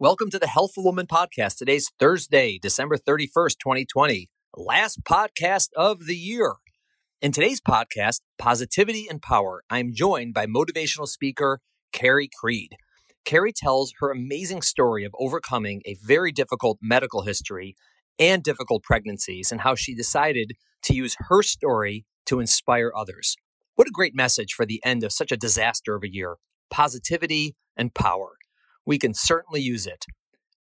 Welcome to the Healthful Woman podcast. Today's Thursday, December 31st, 2020, last podcast of the year. In today's podcast, Positivity and Power, I'm joined by motivational speaker Carrie Creed. Carrie tells her amazing story of overcoming a very difficult medical history and difficult pregnancies and how she decided to use her story to inspire others. What a great message for the end of such a disaster of a year. Positivity and power we can certainly use it.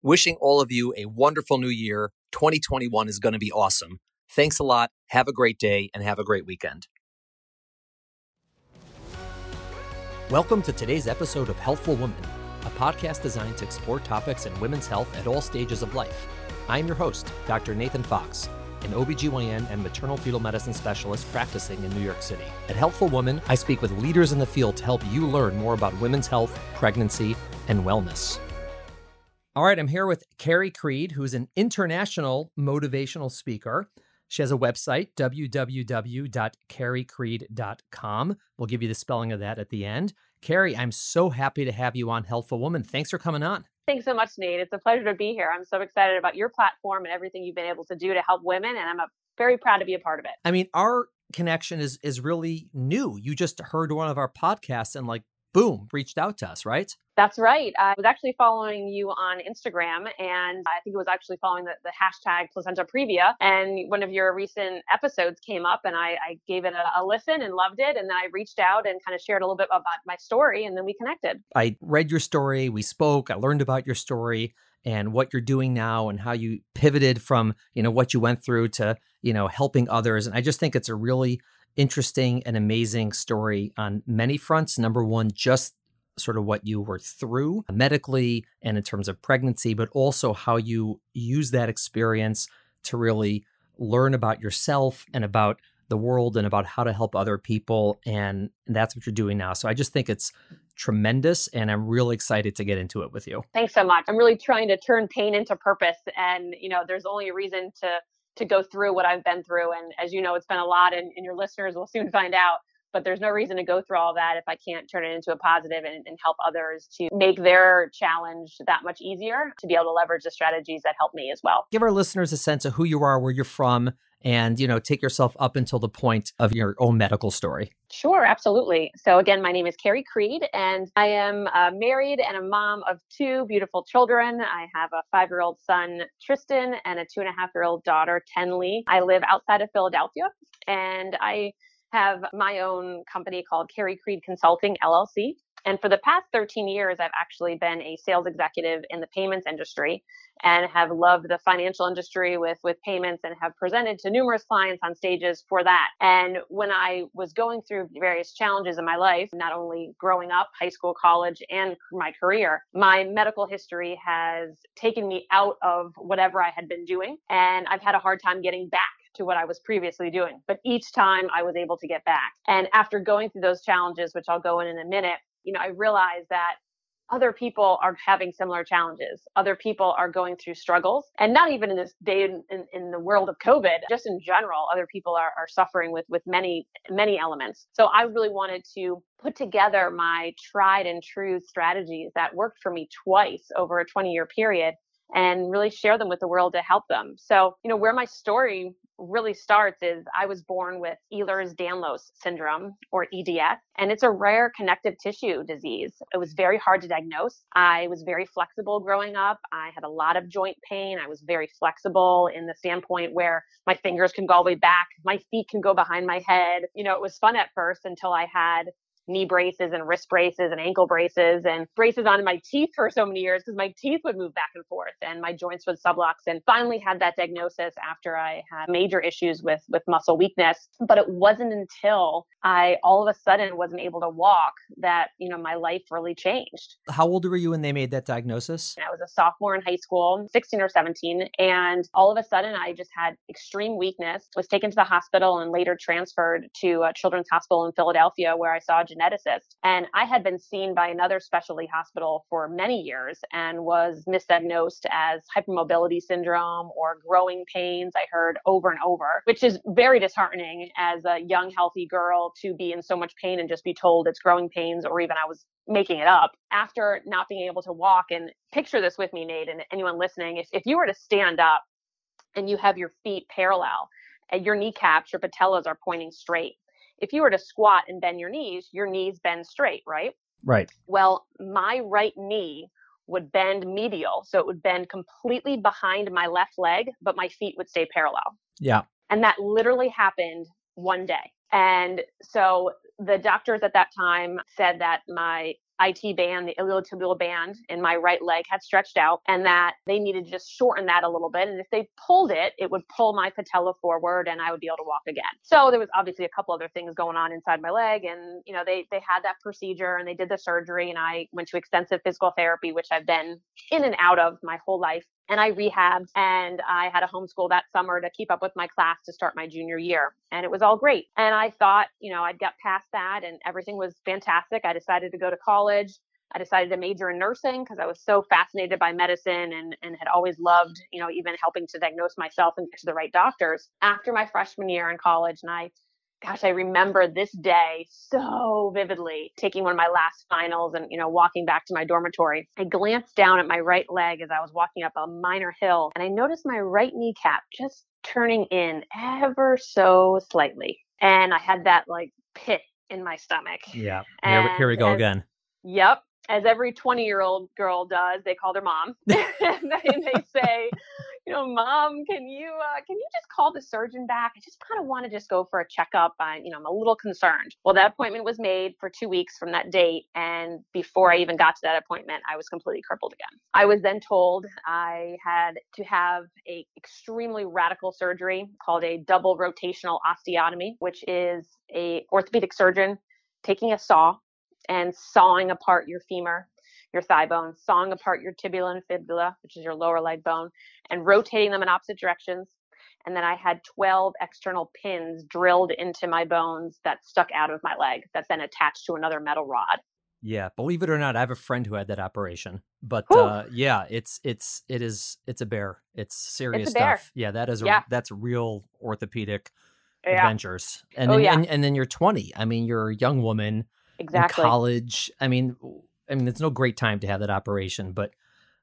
Wishing all of you a wonderful new year. 2021 is going to be awesome. Thanks a lot. Have a great day and have a great weekend. Welcome to today's episode of Healthful Woman, a podcast designed to explore topics in women's health at all stages of life. I'm your host, Dr. Nathan Fox, an OBGYN and maternal fetal medicine specialist practicing in New York City. At Healthful Woman, I speak with leaders in the field to help you learn more about women's health, pregnancy, and wellness. All right, I'm here with Carrie Creed, who's an international motivational speaker. She has a website, www.carriecreed.com. We'll give you the spelling of that at the end. Carrie, I'm so happy to have you on Healthful Woman. Thanks for coming on. Thanks so much, Nate. It's a pleasure to be here. I'm so excited about your platform and everything you've been able to do to help women, and I'm uh, very proud to be a part of it. I mean, our connection is is really new. You just heard one of our podcasts and like boom, reached out to us, right? That's right. I was actually following you on Instagram, and I think it was actually following the, the hashtag placenta previa. And one of your recent episodes came up, and I, I gave it a, a, listen and loved it. And then I reached out and kind of shared a little bit about my story, and then we connected. I read your story, we spoke, I learned about your story and what you're doing now and how you pivoted from you know what you went through to you know helping others and i just think it's a really interesting and amazing story on many fronts. Number one, just sort of what you were through medically and in terms of pregnancy, but also how you use that experience to really learn about yourself and about the world and about how to help other people. And that's what you're doing now. So I just think it's tremendous and I'm really excited to get into it with you. Thanks so much. I'm really trying to turn pain into purpose and you know there's only a reason to to go through what I've been through. And as you know, it's been a lot, and, and your listeners will soon find out. But there's no reason to go through all that if I can't turn it into a positive and, and help others to make their challenge that much easier to be able to leverage the strategies that help me as well. Give our listeners a sense of who you are, where you're from, and you know take yourself up until the point of your own medical story. Sure absolutely. So again my name is carrie creed and i am uh, married and a mom of two beautiful children. I have a five year old son tristan and a two and a half year old daughter tenley i live outside of philadelphia and i have my own company called Carrie Creed Consulting LLC. And for the past 13 years, I've actually been a sales executive in the payments industry and have loved the financial industry with, with payments and have presented to numerous clients on stages for that. And when I was going through various challenges in my life, not only growing up, high school, college, and my career, my medical history has taken me out of whatever I had been doing. And I've had a hard time getting back to what I was previously doing. But each time I was able to get back. And after going through those challenges, which I'll go in in a minute, you know, I realized that other people are having similar challenges. Other people are going through struggles. And not even in this day in, in, in, the world of COVID, just in general, other people are, are suffering with, with many, many elements. So I really wanted to put together my tried and true strategies that worked for me twice over a 20 year period and really share them with the world to help them. So, you know, where my story really starts is I was born with Ehlers-Danlos syndrome or EDS, and it's a rare connective tissue disease. It was very hard to diagnose. I was very flexible growing up. I had a lot of joint pain. I was very flexible in the standpoint where my fingers can go all the way back, my feet can go behind my head. You know, it was fun at first until I had knee braces and wrist braces and ankle braces and braces on my teeth for so many years because my teeth would move back and forth and my joints would sublux and finally had that diagnosis after I had major issues with with muscle weakness but it wasn't until I all of a sudden wasn't able to walk that you know my life really changed. How old were you when they made that diagnosis? I was a sophomore in high school, 16 or 17 and all of a sudden I just had extreme weakness was taken to the hospital and later transferred to a children's hospital in Philadelphia where I saw a geneticist. And I had been seen by another specialty hospital for many years and was misdiagnosed as hypermobility syndrome or growing pains. I heard over and over, which is very disheartening as a young, healthy girl to be in so much pain and just be told it's growing pains, or even I was making it up after not being able to walk. And picture this with me, Nate, and anyone listening. If, if you were to stand up and you have your feet parallel, and your kneecaps, your patellas are pointing straight. If you were to squat and bend your knees, your knees bend straight, right? Right. Well, my right knee would bend medial. So it would bend completely behind my left leg, but my feet would stay parallel. Yeah. And that literally happened one day. And so the doctors at that time said that my IT band, the iliotibial band in my right leg had stretched out and that they needed to just shorten that a little bit. And if they pulled it, it would pull my patella forward and I would be able to walk again. So there was obviously a couple other things going on inside my leg. And, you know, they, they had that procedure and they did the surgery and I went to extensive physical therapy, which I've been in and out of my whole life and I rehabbed and I had a homeschool that summer to keep up with my class to start my junior year. And it was all great. And I thought, you know, I'd get past that and everything was fantastic. I decided to go to college. I decided to major in nursing because I was so fascinated by medicine and, and had always loved, you know, even helping to diagnose myself and get to the right doctors. After my freshman year in college, and I gosh, I remember this day so vividly, taking one of my last finals and, you know, walking back to my dormitory. I glanced down at my right leg as I was walking up a minor hill and I noticed my right kneecap just turning in ever so slightly. And I had that like pit in my stomach. Yeah. Here, here we go again. Yep. As every 20 year old girl does, they call their mom and they say, you know, mom, can you uh, can you just call the surgeon back? I just kind of want to just go for a checkup. I, you know, I'm a little concerned. Well, that appointment was made for two weeks from that date, and before I even got to that appointment, I was completely crippled again. I was then told I had to have a extremely radical surgery called a double rotational osteotomy, which is a orthopedic surgeon taking a saw and sawing apart your femur your thigh bone, sawing apart your tibula and fibula, which is your lower leg bone, and rotating them in opposite directions. And then I had 12 external pins drilled into my bones that stuck out of my leg that then attached to another metal rod. Yeah, believe it or not, I have a friend who had that operation. But uh, yeah, it's it's it is it's a bear. It's serious it's stuff. Yeah, that is a, yeah. that's real orthopedic yeah. adventures. And oh, then yeah. and, and then you're 20. I mean, you're a young woman exactly. in college. I mean, I mean, it's no great time to have that operation, but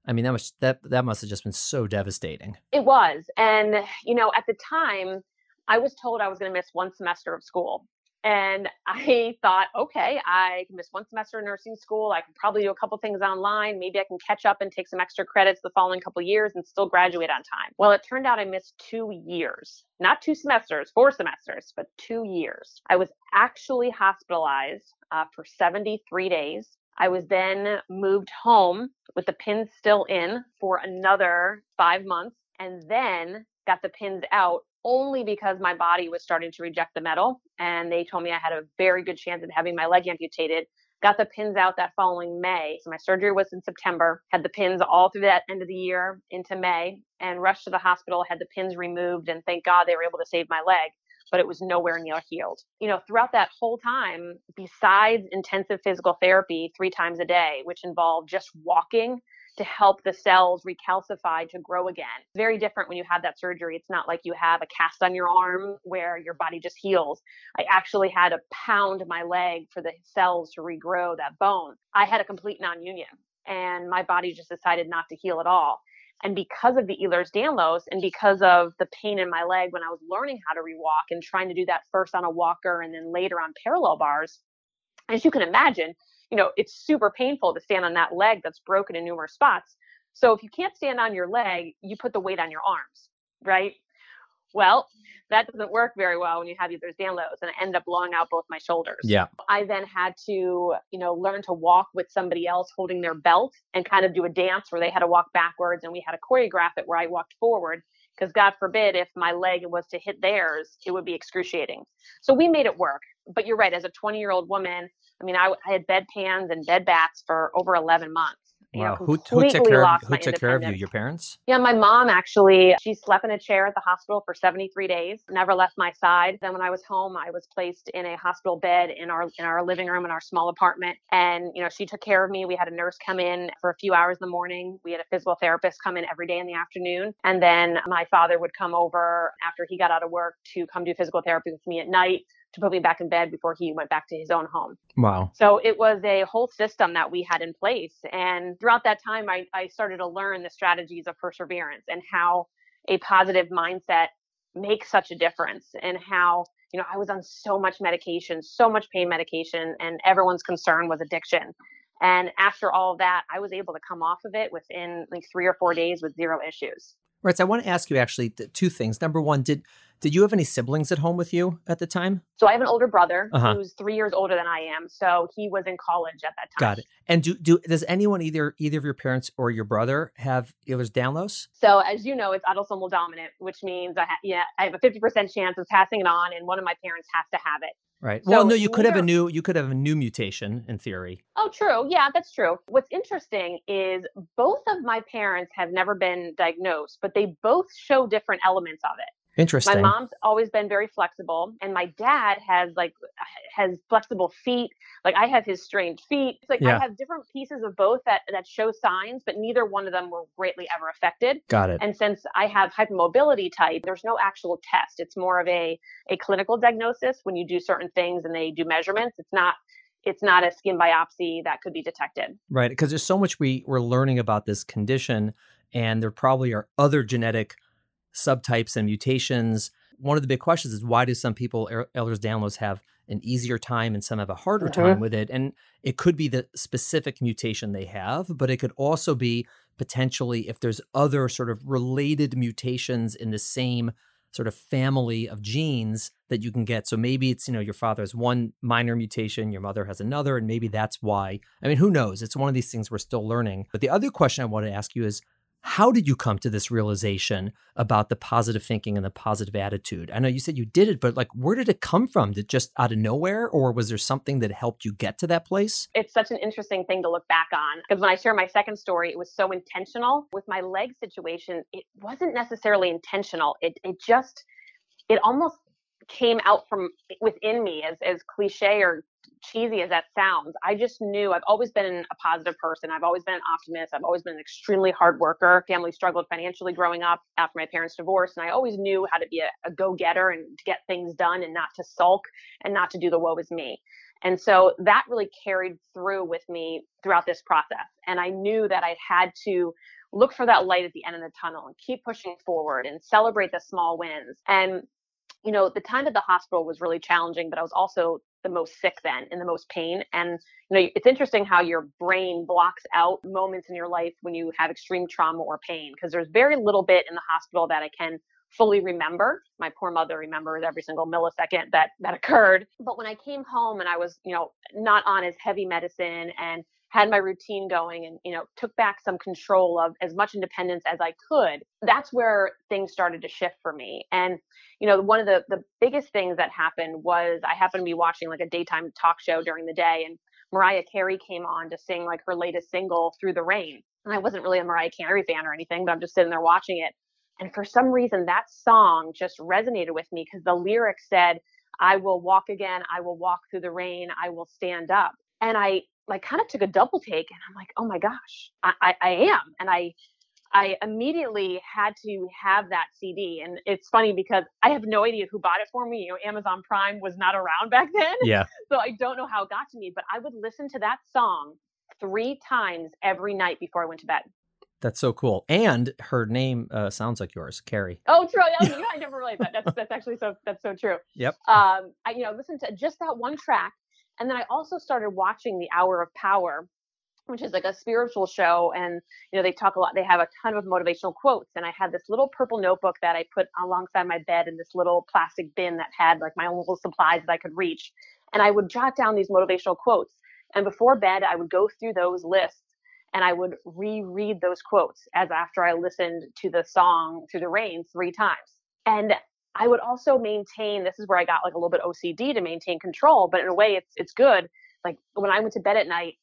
I mean, that was that that must have just been so devastating. It was, and you know, at the time, I was told I was going to miss one semester of school, and I thought, okay, I can miss one semester of nursing school. I can probably do a couple things online. Maybe I can catch up and take some extra credits the following couple years and still graduate on time. Well, it turned out I missed two years, not two semesters, four semesters, but two years. I was actually hospitalized uh, for 73 days I was then moved home with the pins still in for another five months and then got the pins out only because my body was starting to reject the metal. And they told me I had a very good chance of having my leg amputated. Got the pins out that following May. So my surgery was in September, had the pins all through that end of the year into May, and rushed to the hospital, had the pins removed, and thank God they were able to save my leg but it was nowhere near healed. You know, throughout that whole time, besides intensive physical therapy three times a day, which involved just walking to help the cells recalcify to grow again. Very different when you have that surgery. It's not like you have a cast on your arm where your body just heals. I actually had to pound my leg for the cells to regrow that bone. I had a complete non union and my body just decided not to heal at all. And because of the Ehlers-Danlos and because of the pain in my leg when I was learning how to rewalk and trying to do that first on a walker and then later on parallel bars, as you can imagine, you know, it's super painful to stand on that leg that's broken in numerous spots. So if you can't stand on your leg, you put the weight on your arms, right? Well, that doesn't work very well when you have Ehlers-Danlos, and I ended up blowing out both my shoulders. Yeah. I then had to, you know, learn to walk with somebody else holding their belt and kind of do a dance where they had to walk backwards, and we had to choreograph it where I walked forward because God forbid if my leg was to hit theirs, it would be excruciating. So we made it work. But you're right, as a 20 year old woman, I mean, I, I had bedpans and bed baths for over 11 months. You wow. know, who, who took care of, who took care of you? Your parents? Yeah, my mom actually, she slept in a chair at the hospital for 73 days, never left my side. Then when I was home, I was placed in a hospital bed in our in our living room in our small apartment. And, you know, she took care of me. We had a nurse come in for a few hours in the morning. We had a physical therapist come in every day in the afternoon. And then my father would come over after he got out of work to come do physical therapy with me at night to put me back in bed before he went back to his own home. Wow. So it was a whole system that we had in place. And throughout that time, I, I started to learn the strategies of perseverance and how a positive mindset makes such a difference and how, you know, I was on so much medication, so much pain medication, and everyone's concern was addiction. And after all of that, I was able to come off of it within like three or four days with zero issues. Right. So I want to ask you actually th- two things. Number one, did did you have any siblings at home with you at the time? So I have an older brother Uh-huh. who's three years older than I am. So he was in college at that time. Got it. And do do does anyone either either of your parents or your brother have Ehlers-Danlos? So as you know, it's autosomal dominant, which means I ha- yeah, I have a 50% chance of passing it on, and one of my parents has to have it. Right. So well, no, you could have a new you could have a new mutation in theory. Oh, true. Yeah, that's true. What's interesting is both of my parents have never been diagnosed, but they both show different elements of it. Interesting. My mom's always been very flexible, and my dad has like has flexible feet. Like I have his strange feet. It's like Yeah. I have different pieces of both that that show signs, but neither one of them were greatly ever affected. Got it. And since I have hypermobility type, there's no actual test. It's more of a, a clinical diagnosis when you do certain things and they do measurements. It's not it's not a skin biopsy that could be detected. Right. Because there's so much we we're learning about this condition, and there probably are other genetic subtypes and mutations. One of the big questions is why do some people Er- Ehlers-Danlos have an easier time and some have a harder Mhm. time with it? And it could be the specific mutation they have, but it could also be potentially if there's other sort of related mutations in the same sort of family of genes that you can get. So maybe it's, you know, your father has one minor mutation, your mother has another, and maybe that's why. I mean, who knows? It's one of these things we're still learning. But the other question I want to ask you is how did you come to this realization about the positive thinking and the positive attitude? I know you said you did it, but like, where did it come from? Did just out of nowhere, or was there something that helped you get to that place? It's such an interesting thing to look back on because when I share my second story, it was so intentional. With my leg situation, it wasn't necessarily intentional. It it just it almost came out from within me as as cliche or cheesy as that sounds. I just knew I've always been a positive person. I've always been an optimist. I've always been an extremely hard worker. Family struggled financially growing up after my parents' divorce, and I always knew how to be a, a go-getter and to get things done and not to sulk and not to do the woe is me. And so that really carried through with me throughout this process. And I knew that I had to look for that light at the end of the tunnel and keep pushing forward and celebrate the small wins. And, you know, the time at the hospital was really challenging, but I was also the most sick then and the most pain. And, you know, it's interesting how your brain blocks out moments in your life when you have extreme trauma or pain, because there's very little bit in the hospital that I can fully remember. My poor mother remembers every single millisecond that that occurred. But when I came home and I was, you know, not on as heavy medicine and had my routine going and you know took back some control of as much independence as I could that's where things started to shift for me and you know one of the the biggest things that happened was I happened to be watching like a daytime talk show during the day and Mariah Carey came on to sing like her latest single Through the Rain and I wasn't really a Mariah Carey fan or anything but I'm just sitting there watching it and for some reason, that song just resonated with me because the lyrics said, I will walk again. I will walk through the rain. I will stand up. And I like kind of took a double take and I'm like, oh my gosh, I, I, I am. And I, I immediately had to have that CD. And it's funny because I have no idea who bought it for me. You know, Amazon Prime was not around back then. Yeah. So I don't know how it got to me, but I would listen to that song three times every night before I went to bed. That's so cool. And her name uh, sounds like yours, Carrie. Oh, true. You know, I never realized that. That's that's actually so that's so true. Yep. Um, I you know listened to just that one track, and then I also started watching The Hour of Power, which is like a spiritual show, and you know they talk a lot. They have a ton of motivational quotes, and I had this little purple notebook that I put alongside my bed in this little plastic bin that had like my own little supplies that I could reach, and I would jot down these motivational quotes. And before bed, I would go through those lists and I would reread those quotes as after I listened to the song Through the Rain three times. And I would also maintain this is where I got like a little bit OCD to maintain control, but in a way it's it's good. Like when I went to bed at night,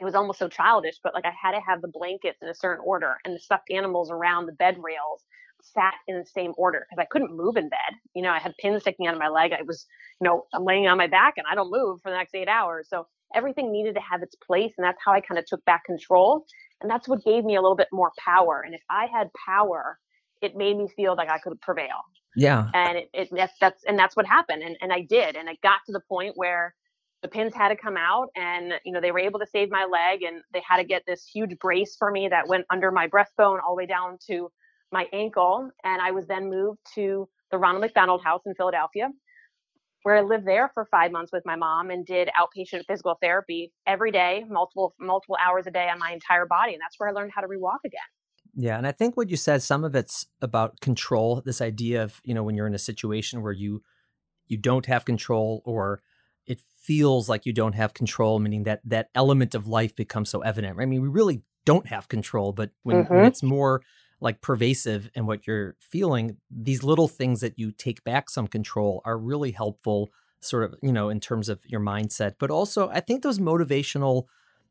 it was almost so childish, but like I had to have the blankets in a certain order and the stuffed animals around the bed rails sat in the same order because I couldn't move in bed. You know, I had pins sticking out of my leg. I was, you know, I'm laying on my back and I don't move for the next eight hours. So everything needed to have its place. And that's how I kind of took back control. And that's what gave me a little bit more power. And if I had power, it made me feel like I could prevail. Yeah. And it, it that's that's and that's what happened. And and I did. And it got to the point where the pins had to come out and you know they were able to save my leg and they had to get this huge brace for me that went under my breastbone all the way down to my ankle and i was then moved to the ronald mcdonald house in philadelphia where i lived there for five months with my mom and did outpatient physical therapy every day multiple multiple hours a day on my entire body and that's where i learned how to rewalk again yeah, and I think what you said, some of it's about control. This idea of you know when you're in a situation where you you don't have control or it feels like you don't have control, meaning that that element of life becomes so evident. Right? I mean, we really don't have control, but when, mm-hmm. when it's more like pervasive in what you're feeling, these little things that you take back some control are really helpful, sort of, you know, in terms of your mindset. But also, I think those motivational,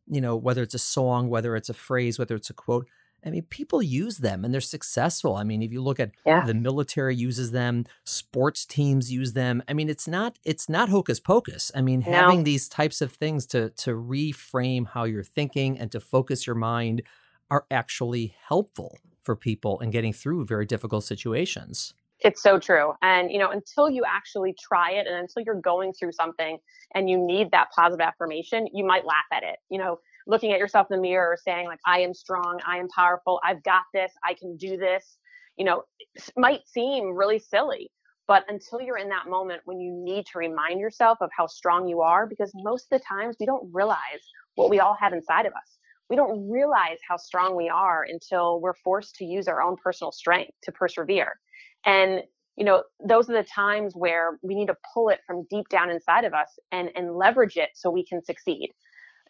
you know, whether it's a song, whether it's a phrase, whether it's a quote, I mean, people use them and they're successful. I mean, if you look at yeah. the military uses them, sports teams use them. I mean, it's not it's not hocus pocus. I mean, no. having these types of things to to reframe how you're thinking and to focus your mind are actually helpful for people in getting through very difficult situations. It's so true. And you know, until you actually try it and until you're going through something and you need that positive affirmation, you might laugh at it. You know, looking at yourself in the mirror saying like i am strong i am powerful i've got this i can do this you know might seem really silly but until you're in that moment when you need to remind yourself of how strong you are because most of the times we don't realize what we all have inside of us. We don't realize how strong we are until we're forced to use our own personal strength to persevere. And you know those are the times where we need to pull it from deep down inside of us and and leverage it so we can succeed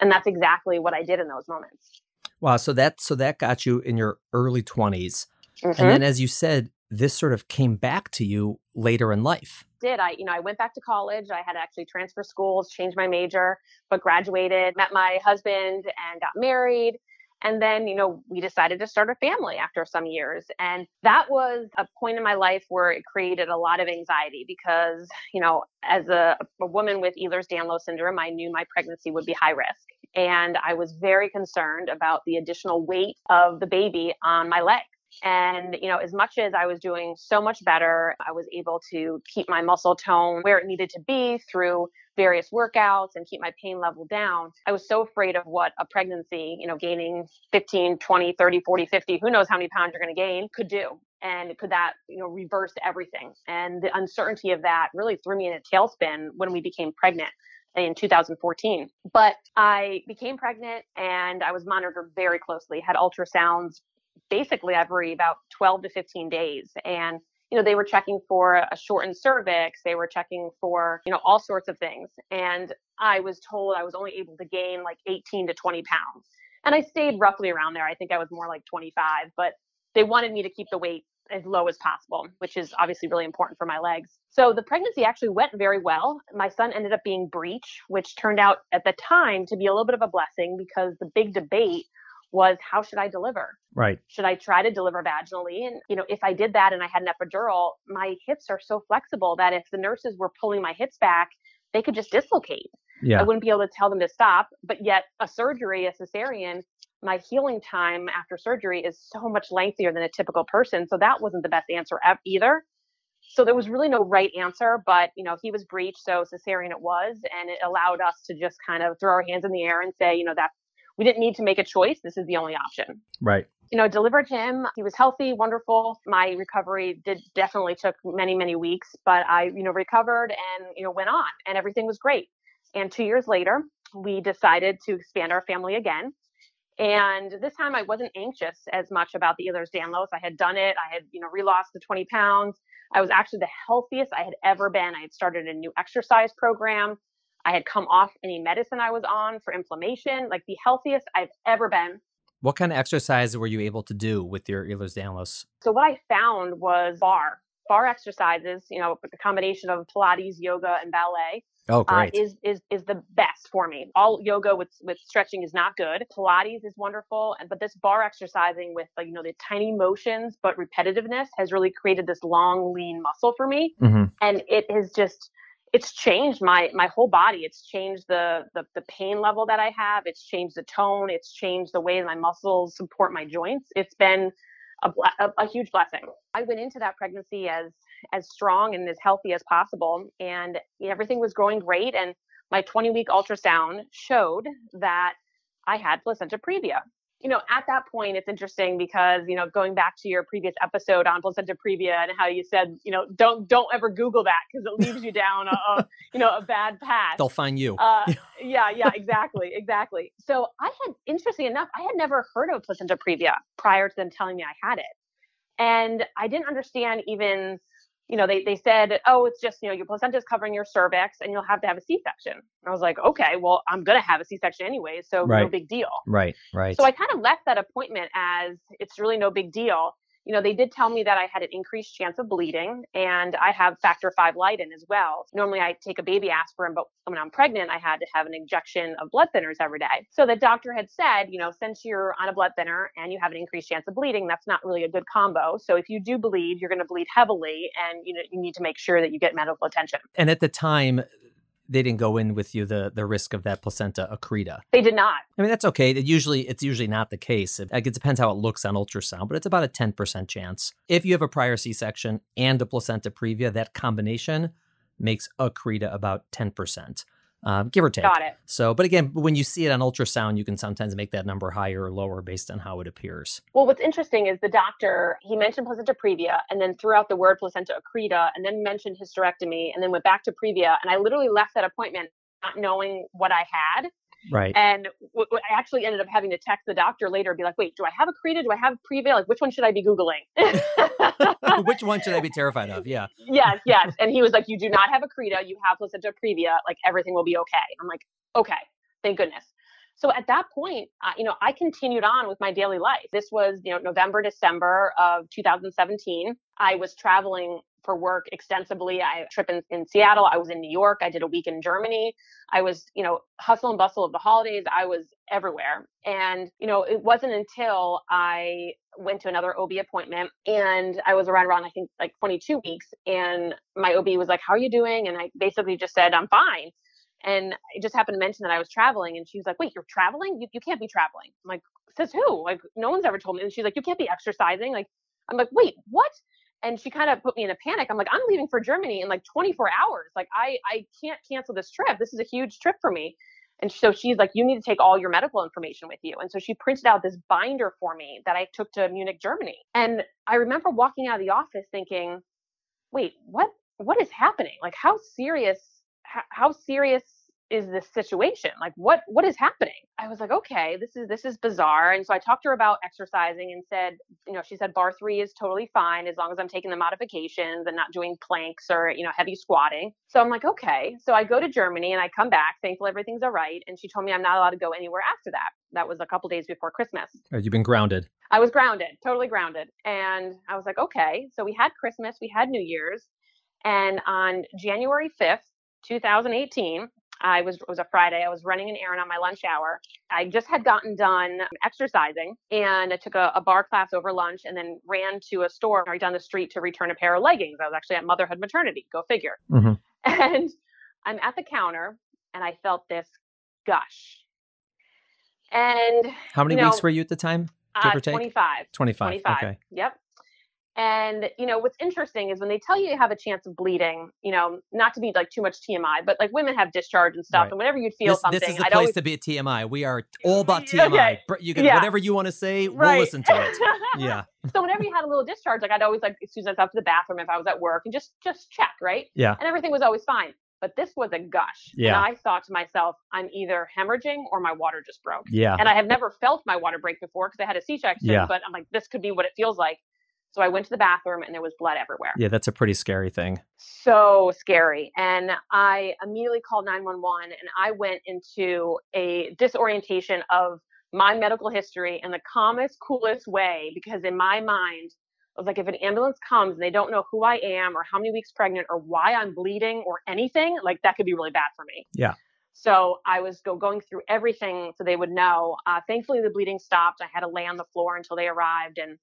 and that's exactly what I did in those moments. Wow, so that so that got you in your early 20s. Mm-hmm. And then as you said, this sort of came back to you later in life. Did I, you know, I went back to college. I had to actually transfer schools, changed my major, but graduated, met my husband and got married. And then, you know, we decided to start a family after some years. And that was a point in my life where it created a lot of anxiety because, you know, as a, a woman with Ehlers Danlos syndrome, I knew my pregnancy would be high risk. And I was very concerned about the additional weight of the baby on my legs. And, you know, as much as I was doing so much better, I was able to keep my muscle tone where it needed to be through various workouts and keep my pain level down. I was so afraid of what a pregnancy, you know, gaining 15, 20, 30, 40, 50, who knows how many pounds you're going to gain could do. And could that, you know, reverse everything? And the uncertainty of that really threw me in a tailspin when we became pregnant in 2014. But I became pregnant and I was monitored very closely, had ultrasounds basically every about 12 to 15 days. And, you know, they were checking for a shortened cervix, they were checking for, you know, all sorts of things. And I was told I was only able to gain like 18 to 20 pounds. And I stayed roughly around there. I think I was more like 25, but they wanted me to keep the weight as low as possible, which is obviously really important for my legs. So the pregnancy actually went very well. My son ended up being breech, which turned out at the time to be a little bit of a blessing because the big debate was how should I deliver? Right. Should I try to deliver vaginally? And, you know, if I did that and I had an epidural, my hips are so flexible that if the nurses were pulling my hips back, they could just dislocate. Yeah. I wouldn't be able to tell them to stop. But yet, a surgery, a cesarean, my healing time after surgery is so much lengthier than a typical person. So that wasn't the best answer either. So there was really no right answer, but you know, he was breached, so cesarean it was, and it allowed us to just kind of throw our hands in the air and say, you know, that we didn't need to make a choice. This is the only option. Right. You know, delivered him. He was healthy, wonderful. My recovery did definitely took many, many weeks, but I, you know, recovered and, you know, went on and everything was great. And two years later, we decided to expand our family again. And this time I wasn't anxious as much about the Ehlers-Danlos. I had done it. I had, you know, relost the 20 pounds. I was actually the healthiest I had ever been. I had started a new exercise program. I had come off any medicine I was on for inflammation, like the healthiest I've ever been. What kind of exercise were you able to do with your Ehlers-Danlos? So what I found was barre, barre exercises, you know, a combination of Pilates, yoga, and ballet. Oh, uh, is is is the best for me. All yoga with with stretching is not good. Pilates is wonderful, and but this barre exercising with like you know the tiny motions but repetitiveness has really created this long lean muscle for me, hmm and it has just it's changed my my whole body. It's changed the, the the pain level that I have. It's changed the tone. It's changed the way my muscles support my joints. It's been a, a, a huge blessing. I went into that pregnancy as as strong and as healthy as possible, and everything was going great. And my 20 week ultrasound showed that I had placenta previa. You know, at that point, it's interesting because you know, going back to your previous episode on placenta previa and how you said, you know, don't don't ever Google that because it leads you down a, a you know a bad path. They'll find you. Uh, yeah, yeah, exactly, exactly. So I had, interesting enough, I had never heard of placenta previa prior to them telling me I had it, and I didn't understand even, you know, they they said, oh, it's just you know your placenta is covering your cervix, and you'll have to have a C-section. And I was like, okay, well, I'm gonna have a C-section anyway, so no big deal. right, right. So I kind of left that appointment as it's really no big deal. You know, they did tell me that I had an increased chance of bleeding and I have factor five Leiden as well. Normally I take a baby aspirin, but when I'm pregnant, I had to have an injection of blood thinners every day. So the doctor had said, you know, since you're on a blood thinner and you have an increased chance of bleeding, that's not really a good combo. So if you do bleed, you're going to bleed heavily and you know, you need to make sure that you get medical attention. and at the time, they didn't go in with you the the risk of that placenta accreta. They did not. I mean, that's okay. It usually it's usually not the case. It, it depends how it looks on ultrasound, but it's about a ten percent chance. If you have a prior C-section and a placenta previa, that combination makes accreta about ten percent, um, give or take. Got it. So, but again, when you see it on ultrasound, you can sometimes make that number higher or lower based on how it appears. Well, what's interesting is the doctor, he mentioned placenta previa and then threw out the word placenta accreta and then mentioned hysterectomy and then went back to previa. And I literally left that appointment not knowing what I had. Right. And w- w- I actually ended up having to text the doctor later and be like, wait, do I have a accreta? Do I have previa? Like, which one should I be Googling? Which one should I be terrified of? Yeah. yes, yes. And he was like, you do not have a accreta. You have placenta previa. Like, everything will be okay. I'm like, okay, thank goodness. So at that point, uh, you know, I continued on with my daily life. This was, you know, November, December of 2017. I was traveling for work extensively. I trip in, in Seattle. I was in New York. I did a week in Germany. I was, you know, hustle and bustle of the holidays. I was everywhere. And, you know, it wasn't until I went to another OB appointment and I was around around I think like 22 weeks and my OB was like, "How are you doing?" and I basically just said, "I'm fine." And I just happened to mention that I was traveling and she was like, "Wait, you're traveling? You you can't be traveling." I'm like, "Says who?" Like no one's ever told me. And she's like, "You can't be exercising." Like I'm like, "Wait, what?" And she kind of put me in a panic. I'm like, "I'm leaving for Germany in like 24 hours. Like I I can't cancel this trip. This is a huge trip for me." And so she's like, you need to take all your medical information with you. And so she printed out this binder for me that I took to Munich, Germany. And I remember walking out of the office thinking, wait, what what is happening? Like how serious how, how serious is this situation? Like what what is happening? I was like, okay, this is this is bizarre. And so I talked to her about exercising and said, you know, she said barre three is totally fine as long as I'm taking the modifications and not doing planks or, you know, heavy squatting. So I'm like, okay. So I go to Germany and I come back, thankful everything's all right. And she told me I'm not allowed to go anywhere after that. That was a couple days before Christmas. Uh, You've been grounded. I was grounded, totally grounded. And I was like, okay. So we had Christmas, we had New Year's. And on January 5th, 2018, I was it was a Friday. I was running an errand on my lunch hour. I just had gotten done exercising and I took a, a barre class over lunch and then ran to a store right down the street to return a pair of leggings. I was actually at Motherhood Maternity. Go figure. Mhm. And I'm at the counter and I felt this gush. And How many You weeks were you at the time? Give uh, or take? 25. 25. 25. Okay. Yep. And you know what's interesting is when they tell you you have a chance of bleeding, you know, not to be like too much TMI, but like women have discharge and stuff, Right. and whenever you feel This, something, this is the I'd place always to be at TMI. We are all about TMI. Br- You can Yeah. whatever you want to say, we'll listen to it. Yeah. so whenever you had a little discharge, like I'd always like excuse myself to the bathroom if I was at work and just just check, right? Yeah. And everything was always fine. But this was a gush. Yeah. And I thought to myself, I'm either hemorrhaging or my water just broke. Yeah. And I have never felt my water break before because I had a C-section, Yeah. but I'm like, this could be what it feels like. So I went to the bathroom and there was blood everywhere. Yeah, that's a pretty scary thing. so scary. And I immediately called 911 and I went into a disorientation of my medical history in the calmest, coolest way because in my mind, I was like, if an ambulance comes and they don't know who I am or how many weeks pregnant or why I'm bleeding or anything, like that could be really bad for me. Yeah. So I was go, going through everything so they would know. Uh, thankfully, the bleeding stopped. I had to lay on the floor until they arrived, and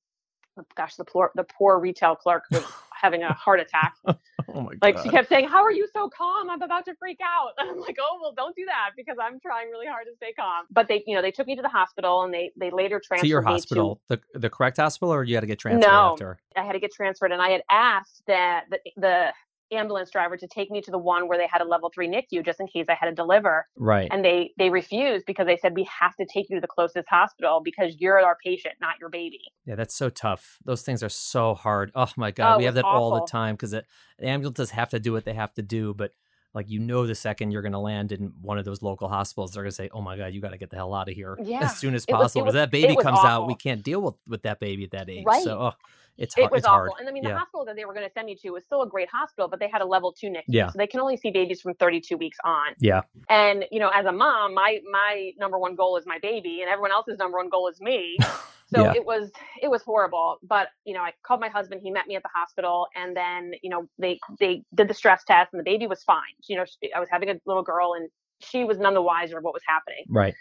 gosh, the poor the poor retail clerk was having a heart attack. oh my Like god. she kept saying, "How are you so calm? I'm about to freak out." And I'm like, "Oh well, don't do that because I'm trying really hard to stay calm." But they, you know, they took me to the hospital, and they they later transferred to your hospital, the the correct hospital, or you had to get transferred No. after? I had to get transferred, and I had asked that the, the ambulance driver to take me to the one where they had a level three NICU just in case I had to deliver. Right. And they they refused because they said we have to take you to the closest hospital because you're our patient, not your baby. Yeah, that's so tough. Those things are so hard. Oh my god, Oh, we have that all the time because the ambulances have to do what they have to do, but like you know, the second you're going to land in one of those local hospitals, they're going to say, "Oh my god, you got to get the hell out of here Yeah, as soon as it was- it possible." Because that baby comes out, we can't deal with with that baby at that age. Right. So oh, it's It hard. was it's awful. hard. And I mean, yeah. the hospital that they were going to send me to was still a great hospital, but they had a level two NICU. Yeah. So they can only see babies from 32 weeks on. Yeah. And, you know, as a mom, my, my number one goal is my baby and everyone else's number one goal is me. So Yeah. it was, it was horrible. But, you know, I called my husband, he met me at the hospital and then, you know, they, they did the stress test and the baby was fine. You know, she, I was having a little girl and she was none the wiser of what was happening. Right.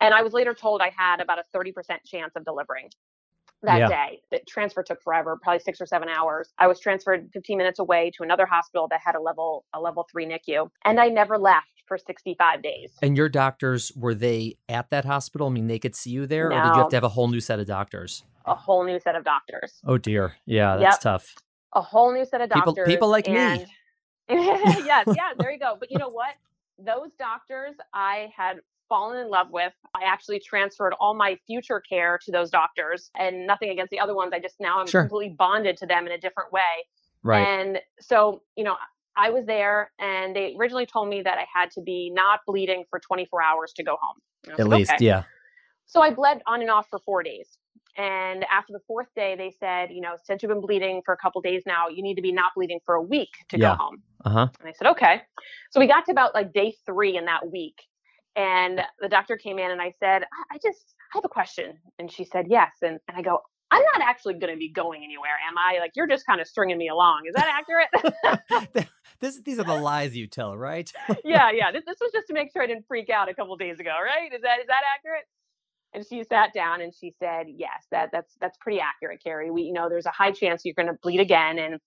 And I was later told I had about a 30% chance of delivering that Yeah. day. The transfer took forever, probably six or seven hours. I was transferred 15 minutes away to another hospital that had a level a level three NICU, and I never left for 65 days. And your doctors were they at that hospital? I mean, they could see you there, or did you have to have a whole new set of doctors? A whole new set of doctors. Oh dear. Yeah, that's Yep. tough. A whole new set of doctors. people like me. yes, yeah, there you go. But you know what? Those doctors I had fallen in love with. I actually transferred all my future care to those doctors and nothing against the other ones. I just now I'm Sure. completely bonded to them in a different way. Right. And so, you know, I was there and they originally told me that I had to be not bleeding for 24 hours to go home. And I was At like, least, "Okay." yeah. So I bled on and off for four days. And after the fourth day, they said, you know, since you've been bleeding for a couple days now, you need to be not bleeding for a week to Yeah. go home. Uh huh. And I said, okay. So we got to about like day three in that week. And the doctor came in and I said, I, I just, I have a question. And she said, yes. And, and I go, I'm not actually going to be going anywhere, am I? Like, you're just kind of stringing me along. Is that accurate? this, these are the lies you tell, right? yeah, yeah. This, this was just to make sure I didn't freak out a couple days ago, right? Is that is that accurate? And she sat down and she said, "Yes, that that's that's pretty accurate, Carrie. We, you know, there's a high chance you're going to bleed again, and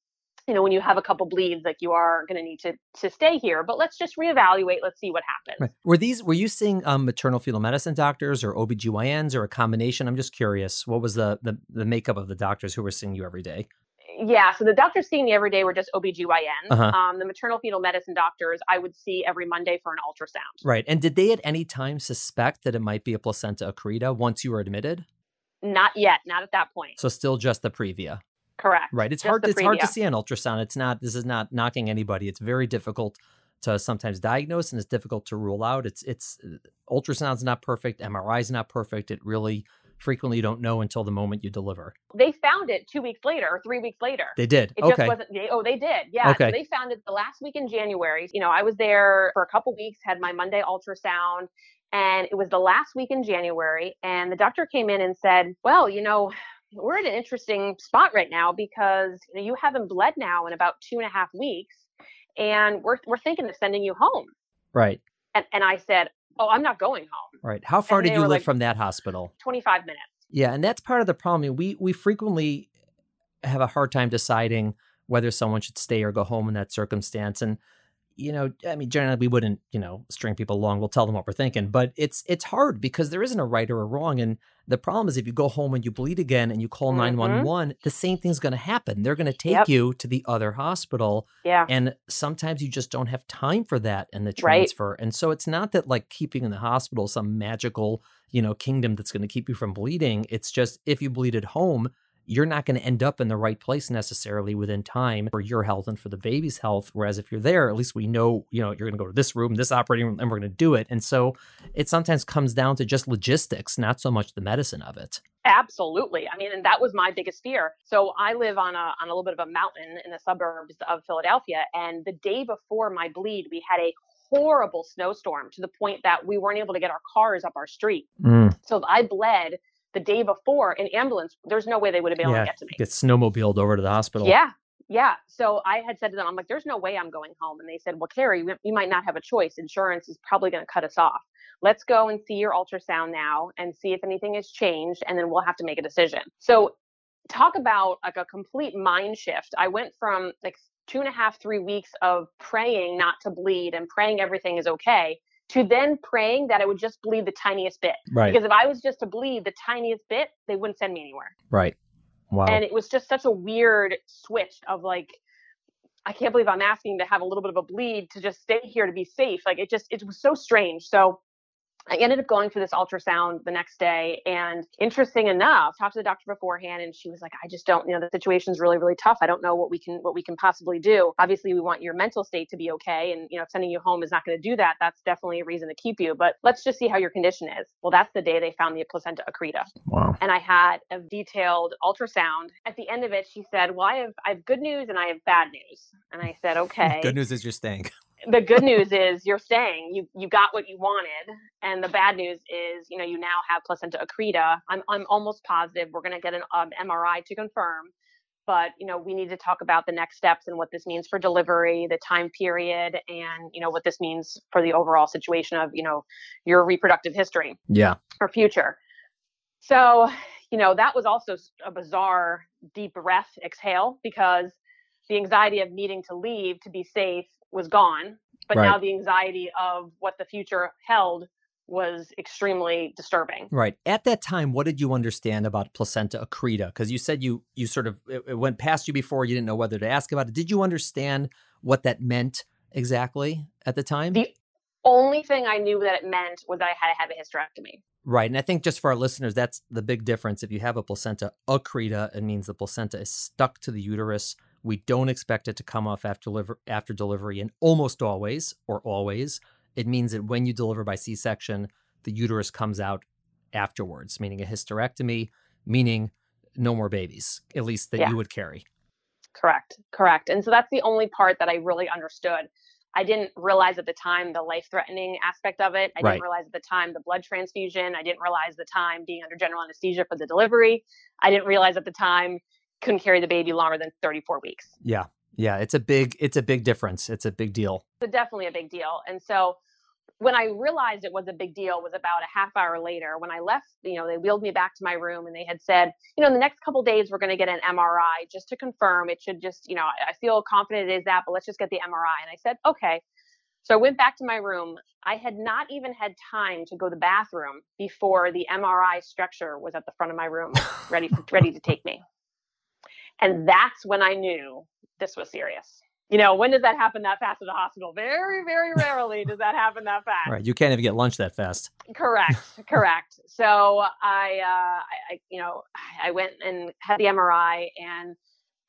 you know, when you have a couple bleeds, like you are going to need to to stay here. But let's just reevaluate. Let's see what happens." Right. Were these were you seeing um, maternal fetal medicine doctors or OBGYNs or a combination? I'm just curious. What was the, the the makeup of the doctors who were seeing you every day? Yeah, so the doctors seeing me every day were just OBGYNs. Uh-huh. Um, the maternal fetal medicine doctors I would see every Monday for an ultrasound. Right. And did they at any time suspect that it might be a placenta accreta once you were admitted? Not yet, not at that point. So still just the previa. Correct. Right. It's Just hard it's hard to see on ultrasound. It's not this is not knocking anybody. It's very difficult to sometimes diagnose and it's difficult to rule out. It's it's uh, ultrasound's not perfect, MRI's not perfect. It really frequently you don't know until the moment you deliver. They found it two weeks later or three weeks later. They did. It okay. just wasn't. They, oh, they did. Yeah. Okay. So they found it the last week in January. You know, I was there for a couple weeks, had my Monday ultrasound, and it was the last week in January. And the doctor came in and said, "Well, you know." We're in an interesting spot right now because you, know, you haven't bled now in about two and a half weeks, and we're we're thinking of sending you home. right. And and I said, "Oh, I'm not going home. Right. How far And did you live like- from that hospital? 25 minutes." Yeah, and that's part of the problem. I mean, We we frequently have a hard time deciding whether someone should stay or go home in that circumstance. And you know, I mean, generally we wouldn't, you know, string people along. We'll tell them what we're thinking, but it's it's hard because there isn't a right or a wrong. And the problem is, if you go home and you bleed again and you call Mhm. nine one one, the same thing's going to happen. They're going to take Yep. you to the other hospital, Yeah. and sometimes you just don't have time for that and the Right. transfer. And so it's not that like keeping in the hospital some magical, you know, kingdom that's going to keep you from bleeding. It's just if you bleed at home, you're not going to end up in the right place necessarily within time for your health and for the baby's health. Whereas if you're there, at least we know, you know, you're going to go to this room, this operating room, and we're going to do it. And so it sometimes comes down to just logistics, not so much the medicine of it. Absolutely. I mean, and that was my biggest fear. So I live on a on a little bit of a mountain in the suburbs of Philadelphia, and the day before my bleed, we had a horrible snowstorm to the point that we weren't able to get our cars up our street. Mm. So I bled the day before in ambulance. There's no way they would have been able yeah, to get to me. Get snowmobiled over to the hospital. Yeah. Yeah. So I had said to them, I'm like, there's no way I'm going home. And they said, well, Carrie, you might not have a choice. Insurance is probably going to cut us off. Let's go and see your ultrasound now and see if anything has changed. And then we'll have to make a decision. So talk about like a complete mind shift. I went from like two and a half, three weeks of praying not to bleed and praying everything is okay to then praying that it would just bleed the tiniest bit. Right. Because if I was just to bleed the tiniest bit, they wouldn't send me anywhere. Right. Wow. And it was just such a weird switch of like, I can't believe I'm asking to have a little bit of a bleed to just stay here to be safe. Like it just, it was so strange. So I ended up going for this ultrasound the next day. And interesting enough, talked to the doctor beforehand and she was like, I just don't, you know, the situation's really, really tough. I don't know what we can what we can possibly do. Obviously, we want your mental state to be okay. And, you know, sending you home is not going to do that. That's definitely a reason to keep you. But let's just see how your condition is. Well, that's the day they found the placenta accreta. Wow. And I had a detailed ultrasound. At the end of it, she said, Well, I have I have good news and I have bad news. And I said, Okay. good news is you're staying. The good news is you're staying. You you got what you wanted, and the bad news is you know you now have placenta accreta. I'm I'm almost positive we're going to get an um, MRI to confirm, but you know we need to talk about the next steps and what this means for delivery, the time period, and you know what this means for the overall situation of you know your reproductive history. Yeah. Or future. So you know that was also a bizarre deep breath exhale because the anxiety of needing to leave to be safe was gone, but right. now the anxiety of what the future held was extremely disturbing. Right. At that time, what did you understand about placenta accreta? Because you said you you sort of it went past you before. You didn't know whether to ask about it. Did you understand what that meant exactly at the time? The only thing I knew that it meant was that I had to have a hysterectomy. Right. And I think just for our listeners, that's the big difference. If you have a placenta accreta, it means the placenta is stuck to the uterus we don't expect it to come off after, deliver, after delivery, and almost always, or always, it means that when you deliver by C section, the uterus comes out afterwards, meaning a hysterectomy, meaning no more babies, at least that yeah. you would carry. Correct, correct. And so that's the only part that I really understood. I didn't realize at the time the life threatening aspect of it. I right. didn't realize at the time the blood transfusion. I didn't realize the time being under general anesthesia for the delivery. I didn't realize at the time couldn't carry the baby longer than 34 weeks. Yeah. Yeah, it's a big it's a big difference. It's a big deal. It's definitely a big deal. And so when I realized it was a big deal was about a half hour later when I left, you know, they wheeled me back to my room and they had said, you know, in the next couple days we're going to get an MRI just to confirm. It should just, you know, I feel confident it is that, but let's just get the MRI. And I said, okay. So I went back to my room. I had not even had time to go to the bathroom before the MRI structure was at the front of my room, ready ready to take me. And that's when I knew this was serious. You know, when does that happen that fast at a hospital? Very, very rarely does that happen that fast. Right. You can't even get lunch that fast. Correct. correct. So I, uh, I, you know, I went and had the MRI and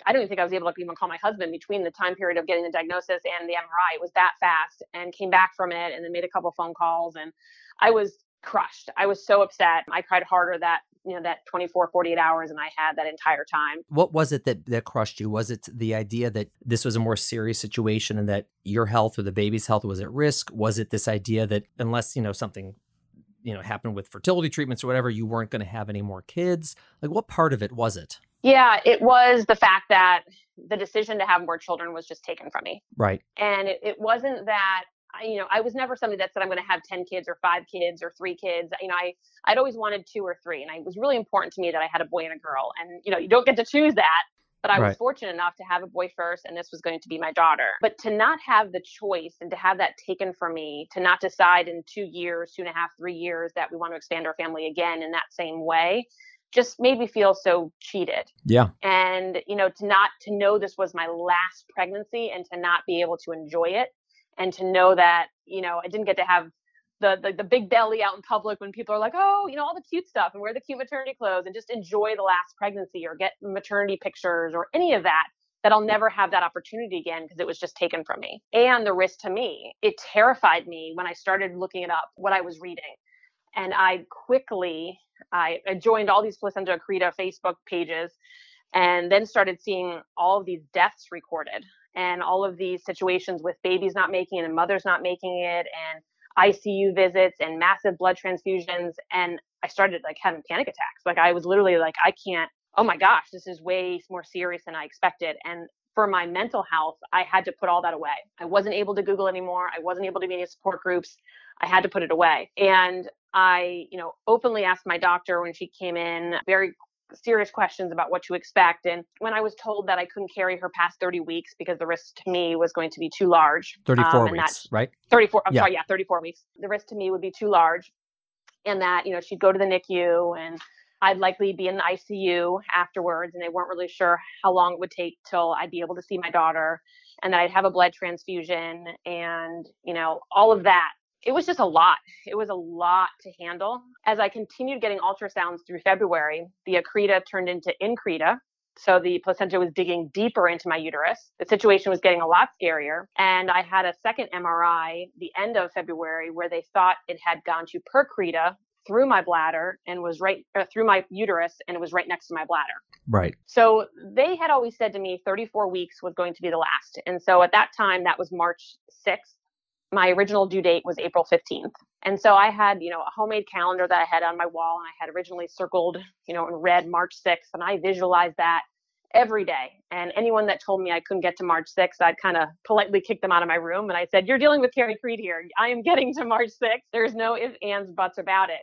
I don't even think I was able to even call my husband between the time period of getting the diagnosis and the MRI. It was that fast and came back from it and then made a couple phone calls and I was crushed. I was so upset. I cried harder that you know that 24 48 hours and i had that entire time. What was it that that crushed you? Was it the idea that this was a more serious situation and that your health or the baby's health was at risk? Was it this idea that unless you know something you know happened with fertility treatments or whatever you weren't going to have any more kids? Like what part of it was it? Yeah it was the fact that the decision to have more children was just taken from me. Right. And it, it wasn't that I, you know, I was never somebody that said I'm going to have 10 kids or five kids or three kids. You know, I, I'd always wanted two or three. And it was really important to me that I had a boy and a girl. And, you know, you don't get to choose that. But I right. was fortunate enough to have a boy first, and this was going to be my daughter. But to not have the choice and to have that taken from me, to not decide in two years, two and a half, three years that we want to expand our family again in that same way, just made me feel so cheated. Yeah. And, you know, to not to know this was my last pregnancy and to not be able to enjoy it and to know that you know I didn't get to have the, the, the big belly out in public when people are like, oh, you know, all the cute stuff and wear the cute maternity clothes and just enjoy the last pregnancy or get maternity pictures or any of that. That I'll never have that opportunity again because it was just taken from me. And the risk to me, it terrified me when I started looking it up, what I was reading. And I quickly, I, joined all these placenta accreta Facebook pages and then started seeing all of these deaths recorded and all of these situations with babies not making it and mothers not making it and ICU visits and massive blood transfusions. And I started like having panic attacks. Like I was literally like, I can't, oh my gosh, this is way more serious than I expected. And for my mental health, I had to put all that away. I wasn't able to Google anymore. I wasn't able to be in support groups. I had to put it away. And I, you know, openly asked my doctor when she came in very serious questions about what to expect. And when I was told that I couldn't carry her past 30 weeks because the risk to me was going to be too large. 34 um, weeks, right? 34, I'm yeah. sorry, yeah, 34 weeks. The risk to me would be too large. And that, you know, she'd go to the NICU and I'd likely be in the ICU afterwards. And they weren't really sure how long it would take till I'd be able to see my daughter and that I'd have a blood transfusion and, you know, all of that it was just a lot. It was a lot to handle. As I continued getting ultrasounds through February, the accreta turned into increta. So the placenta was digging deeper into my uterus. The situation was getting a lot scarier. And I had a second MRI the end of February where they thought it had gone to percreta through my bladder and was right uh, through my uterus and it was right next to my bladder. Right. So they had always said to me 34 weeks was going to be the last. And so at that time, that was March 6th my original due date was April 15th. And so I had, you know, a homemade calendar that I had on my wall and I had originally circled, you know, in red March 6th and I visualized that every day. And anyone that told me I couldn't get to March 6th, I'd kind of politely kick them out of my room and I said, "You're dealing with Carrie Creed here. I am getting to March 6th. There's no ifs, ands, buts about it."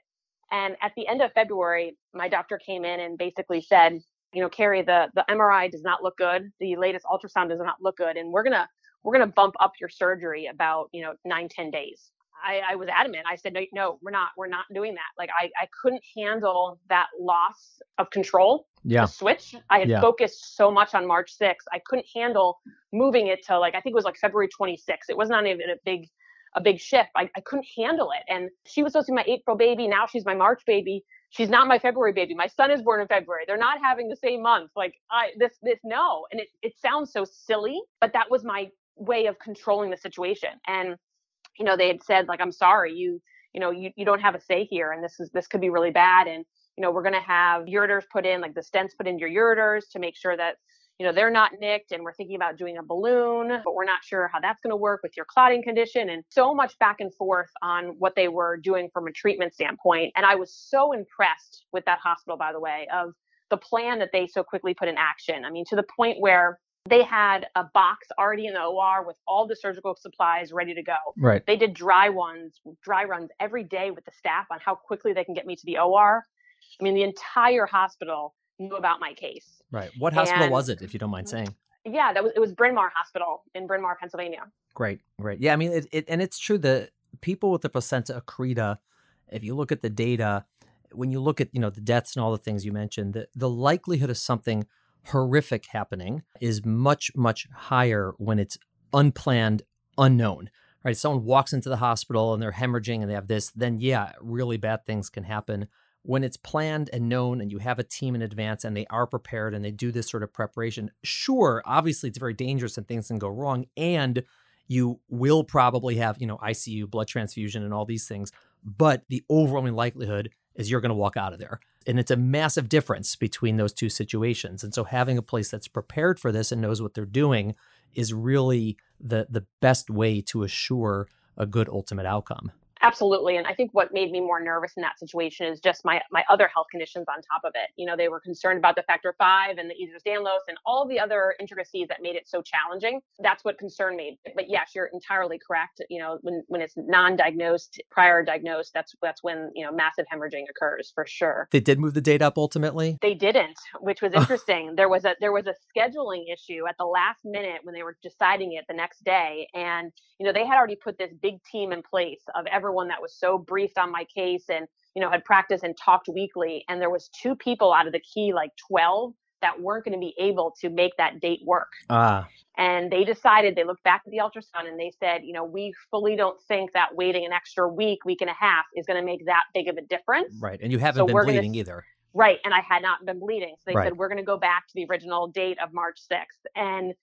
And at the end of February, my doctor came in and basically said, you know, Carrie, the the MRI does not look good. The latest ultrasound does not look good, and we're gonna we're going to bump up your surgery about, you know, nine ten days. I, I, was adamant. I said, no, no, we're not, we're not doing that. Like I, I couldn't handle that loss of control. Yeah. The switch. I had yeah. focused so much on March 6th. I couldn't handle moving it to like, I think it was like February 26th. It was not even a big, a big shift. I, I couldn't handle it. And she was supposed to be my April baby. Now she's my March baby. She's not my February baby. My son is born in February. They're not having the same month. Like I, this, this, no. And it, it sounds so silly, but that was my way of controlling the situation. And, you know, they had said, like, I'm sorry, you, you know, you, you don't have a say here and this is this could be really bad. And, you know, we're gonna have ureters put in, like the stents put in your ureters to make sure that you know they're not nicked and we're thinking about doing a balloon but we're not sure how that's going to work with your clotting condition and so much back and forth on what they were doing from a treatment standpoint and i was so impressed with that hospital by the way of the plan that they so quickly put in action i mean to the point where they had a box already in the OR with all the surgical supplies ready to go. Right. They did dry ones, dry runs every day with the staff on how quickly they can get me to the OR. I mean, the entire hospital knew about my case. Right. What hospital and, was it, if you don't mind saying? Yeah, that was it was Bryn Mawr Hospital in Bryn Mawr, Pennsylvania. Great, great. Yeah, I mean, it, it and it's true that people with the placenta accreta, if you look at the data, when you look at you know the deaths and all the things you mentioned, the the likelihood of something horrific happening is much, much higher when it's unplanned, unknown. Right? If someone walks into the hospital and they're hemorrhaging and they have this, then yeah, really bad things can happen. When it's planned and known and you have a team in advance and they are prepared and they do this sort of preparation, sure, obviously it's very dangerous and things can go wrong. And you will probably have, you know, ICU, blood transfusion, and all these things. But the overwhelming likelihood is you're going to walk out of there. And it's a massive difference between those two situations. And so having a place that's prepared for this and knows what they're doing is really the the best way to assure a good ultimate outcome. Absolutely. And I think what made me more nervous in that situation is just my my other health conditions on top of it. You know, they were concerned about the factor five and the Ehlers-Danlos and all the other intricacies that made it so challenging. That's what concerned me. But yes, you're entirely correct. You know, when when it's non-diagnosed, prior diagnosed, that's that's when, you know, massive hemorrhaging occurs for sure. They did move the date up ultimately? They didn't, which was oh. interesting. there was a there was a scheduling issue at the last minute when they were deciding it the next day. And, you know, they had already put this big team in place of every everyone that was so briefed on my case and you know had practiced and talked weekly and there was two people out of the key like 12 that weren't going to be able to make that date work. Ah. And they decided, they looked back at the ultrasound and they said, you know, we fully don't think that waiting an extra week, week and a half is going to make that big of a difference. Right. And you haven't so been bleeding gonna, either. Right. And I had not been bleeding. So they right. said, we're going to go back to the original date of March 6th. And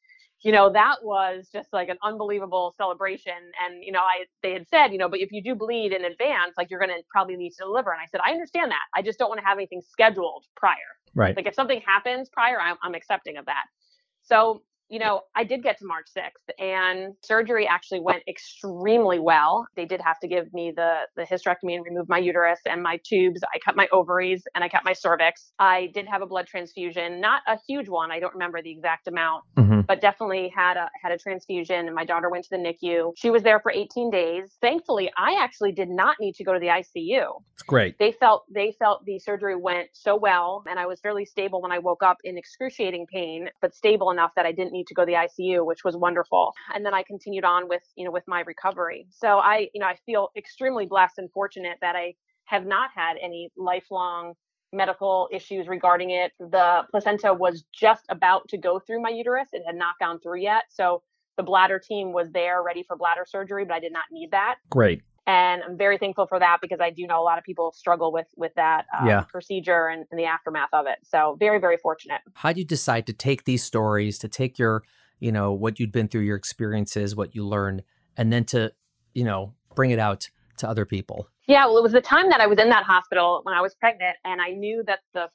you know that was just like an unbelievable celebration and you know i they had said you know but if you do bleed in advance like you're going to probably need to deliver and i said i understand that i just don't want to have anything scheduled prior right like if something happens prior i'm, I'm accepting of that so you know, I did get to March 6th and surgery actually went extremely well. They did have to give me the, the hysterectomy and remove my uterus and my tubes. I cut my ovaries and I cut my cervix. I did have a blood transfusion, not a huge one. I don't remember the exact amount, mm-hmm. Mm-hmm. but definitely had a, had a transfusion. And my daughter went to the NICU. She was there for 18 days. Thankfully, I actually did not need to go to the ICU. It's great. They felt, they felt the surgery went so well and I was fairly stable when I woke up in excruciating pain, but stable enough that I didn't need to go to the ICU, which was wonderful. And then I continued on with, you know, with my recovery. So I, you know, I feel extremely blessed and fortunate that I have not had any lifelong medical issues regarding it. The placenta was just about to go through my uterus. It had not gone through yet. So the bladder team was there ready for bladder surgery, but I did not need that. Great and I'm very thankful for that because I do know a lot of people struggle with with that uh, yeah. procedure and, and, the aftermath of it. So very very fortunate. How do you decide to take these stories, to take your, you know, what you'd been through, your experiences, what you learned, and then to, you know, bring it out to other people? Yeah, well, it was the time that I was in that hospital when I was pregnant, and I knew that the,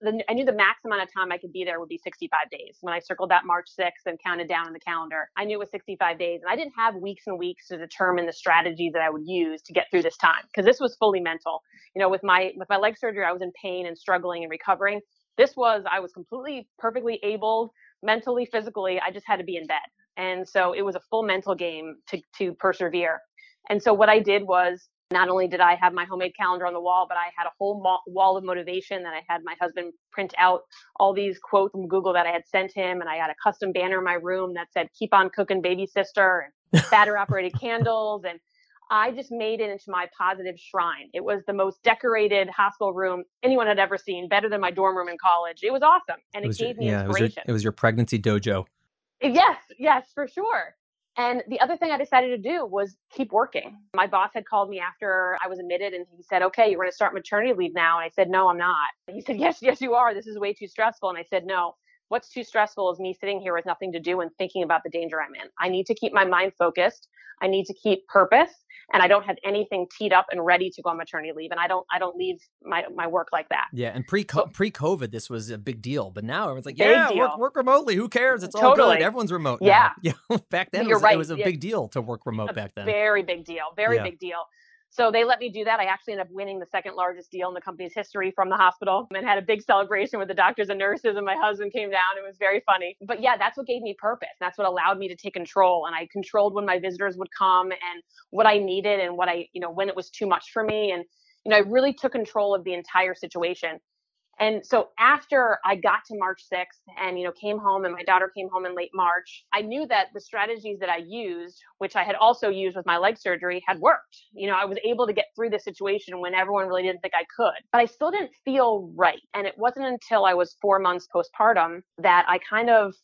the I knew the max amount of time I could be there would be 65 days. When I circled that March 6th and counted down in the calendar, I knew it was 65 days, and I didn't have weeks and weeks to determine the strategy that I would use to get through this time because this was fully mental. You know, with my with my leg surgery, I was in pain and struggling and recovering. This was I was completely perfectly able mentally, physically. I just had to be in bed, and so it was a full mental game to to persevere. And so what I did was not only did I have my homemade calendar on the wall, but I had a whole mo- wall of motivation that I had my husband print out all these quotes from Google that I had sent him. And I had a custom banner in my room that said, keep on cooking baby sister and batter operated candles. And I just made it into my positive shrine. It was the most decorated hospital room anyone had ever seen, better than my dorm room in college. It was awesome. And it, it gave your, me yeah, inspiration. It was, your, it was your pregnancy dojo. Yes, yes, for sure. And the other thing I decided to do was keep working. My boss had called me after I was admitted and he said, Okay, you're going to start maternity leave now. And I said, No, I'm not. And he said, Yes, yes, you are. This is way too stressful. And I said, No, what's too stressful is me sitting here with nothing to do and thinking about the danger I'm in. I need to keep my mind focused. I need to keep purpose and I don't have anything teed up and ready to go on maternity leave. And I don't I don't leave my, my work like that. Yeah, and pre pre COVID this was a big deal, but now everyone's like, yeah, work, work remotely. Who cares? It's all good. Everyone's remote. Yeah, now. yeah. back then, it was, right. it was a big deal to work remote. A back then, very big deal. Very yeah. big deal. So they let me do that. I actually ended up winning the second largest deal in the company's history from the hospital and had a big celebration with the doctors and nurses. And my husband came down. It was very funny. But yeah, that's what gave me purpose. That's what allowed me to take control. And I controlled when my visitors would come and what I needed and what I, you know, when it was too much for me. And, you know, I really took control of the entire situation. And so after I got to March 6th and, you know, came home and my daughter came home in late March, I knew that the strategies that I used, which I had also used with my leg surgery, had worked. You know, I was able to get through the situation when everyone really didn't think I could, but I still didn't feel right. And it wasn't until I was four months postpartum that I kind of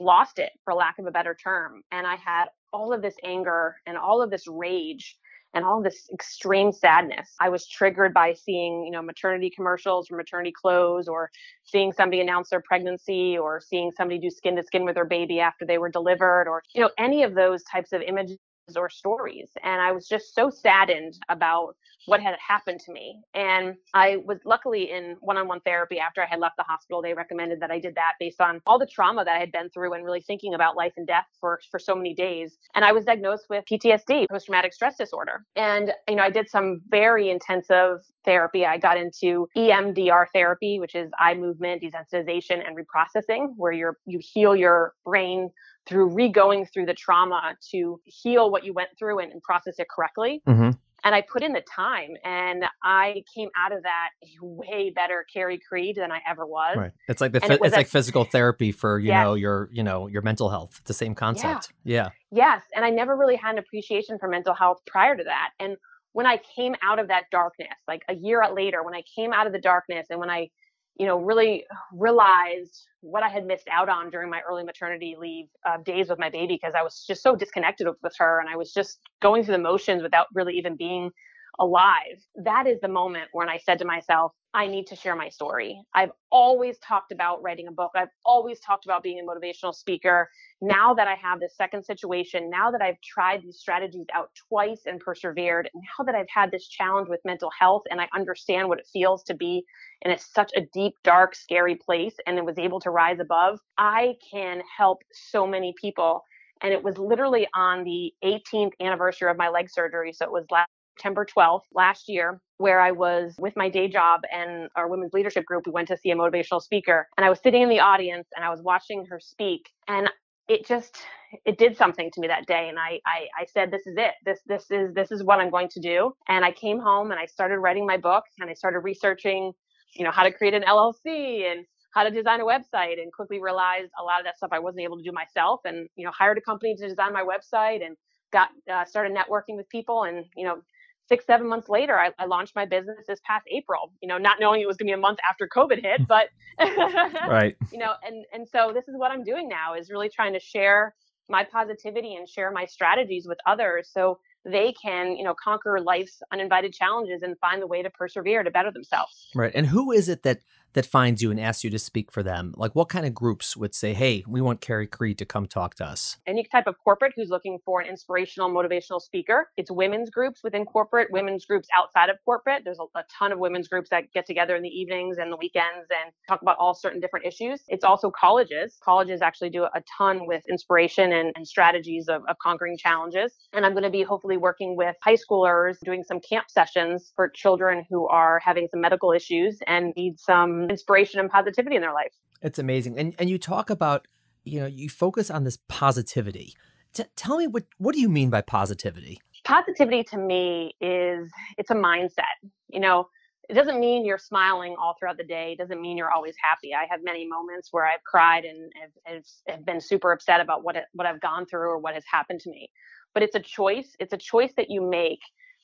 lost it, for lack of a better term. And I had all of this anger and all of this rage and all this extreme sadness. I was triggered by seeing, you know, maternity commercials or maternity clothes or seeing somebody announce their pregnancy or seeing somebody do skin to skin with their baby after they were delivered or, you know, any of those types of images or stories. And I was just so saddened about what had happened to me. And I was luckily in one on one therapy after I had left the hospital. They recommended that I did that based on all the trauma that I had been through and really thinking about life and death for, for so many days. And I was diagnosed with PTSD, post traumatic stress disorder. And, you know, I did some very intensive therapy. I got into EMDR therapy, which is eye movement desensitization and reprocessing, where you're, you heal your brain through re-going through the trauma to heal what you went through and, and process it correctly. Mm-hmm. And I put in the time, and I came out of that way better Carrie Creed than I ever was. Right. It's like the it it's a, like physical therapy for you know your you know your mental health. It's the same concept. Yeah. yeah. Yes, and I never really had an appreciation for mental health prior to that. And when I came out of that darkness, like a year later, when I came out of the darkness, and when I you know, really realized what I had missed out on during my early maternity leave uh, days with my baby because I was just so disconnected with her and I was just going through the motions without really even being alive. That is the moment when I said to myself, I need to share my story. I've always talked about writing a book. I've always talked about being a motivational speaker. Now that I have this second situation, now that I've tried these strategies out twice and persevered, now that I've had this challenge with mental health and I understand what it feels to be in such a deep, dark, scary place and it was able to rise above, I can help so many people. And it was literally on the 18th anniversary of my leg surgery. So it was last September 12th last year, where I was with my day job and our women's leadership group. We went to see a motivational speaker, and I was sitting in the audience and I was watching her speak. And it just it did something to me that day and I, I i said this is it this this is this is what i'm going to do and i came home and i started writing my book and i started researching you know how to create an llc and how to design a website and quickly realized a lot of that stuff i wasn't able to do myself and you know hired a company to design my website and got uh, started networking with people and you know six, seven months later, I, I, launched my business this past April, you know, not knowing it was going to be a month after COVID hit, but, right. You know, and, and so this is what I'm doing now is really trying to share my positivity and share my strategies with others. So they can, you know, conquer life's uninvited challenges and find the way to persevere to better themselves. Right. And who is it that that finds you and asks you to speak for them? Like what kind of groups would say, hey, we want Carrie Creed to come talk to us? Any type of corporate who's looking for an inspirational, motivational speaker. It's women's groups within corporate, women's groups outside of corporate. There's a, a ton of women's groups that get together in the evenings and the weekends and talk about all certain different issues. It's also colleges. Colleges actually do a ton with inspiration and, and strategies of, of conquering challenges. And I'm going to be hopefully working with high schoolers doing some camp sessions for children who are having some medical issues and need some inspiration and positivity in their life. It's amazing. And and you talk about, you know, you focus on this positivity. T- tell me what what do you mean by positivity? Positivity to me is it's a mindset. You know, it doesn't mean you're smiling all throughout the day. It doesn't mean you're always happy. I have many moments where I've cried and have, have, have been super upset about what it, what I've gone through or what has happened to me. But it's a choice. It's a choice that you make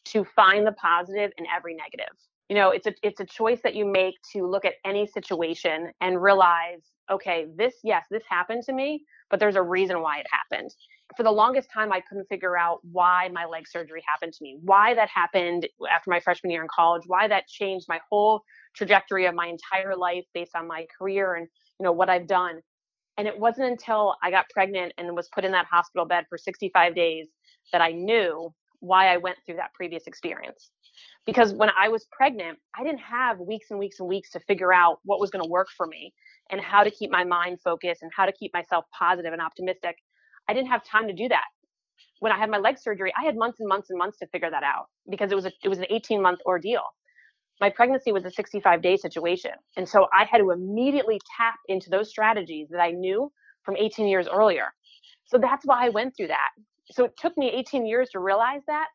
to find the positive in every negative you know it's a it's a choice that you make to look at any situation and realize okay this yes this happened to me but there's a reason why it happened. For the longest time i couldn't figure out why my leg surgery happened to me why that happened after my freshman year in college why that changed my whole trajectory of my entire life based on my career and you know what i've done. And it wasn't until i got pregnant and was put in that hospital bed for 65 days that i knew why i went through that previous experience because when I was pregnant, I didn't have weeks and weeks and weeks to figure out what was going to work for me and how to keep my mind focused and how to keep myself positive and optimistic. I didn't have time to do that. When I had my leg surgery, I had months and months and months to figure that out because it was a, it was an 18 month ordeal. My pregnancy was a 65 day situation. And so I had to immediately tap into those strategies that I knew from 18 years earlier. So that's why I went through that. So it took me 18 years to realize that,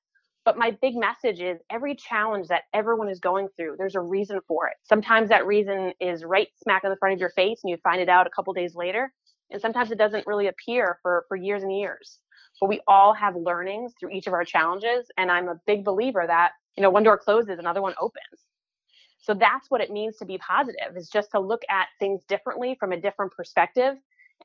but my big message is every challenge that everyone is going through, there's a reason for it. Sometimes that reason is right smack in the front of your face and you find it out a couple days later. And sometimes it doesn't really appear for, for years and years. But we all have learnings through each of our challenges. And I'm a big believer that, you know, one door closes, another one opens. So that's what it means to be positive is just to look at things differently from a different perspective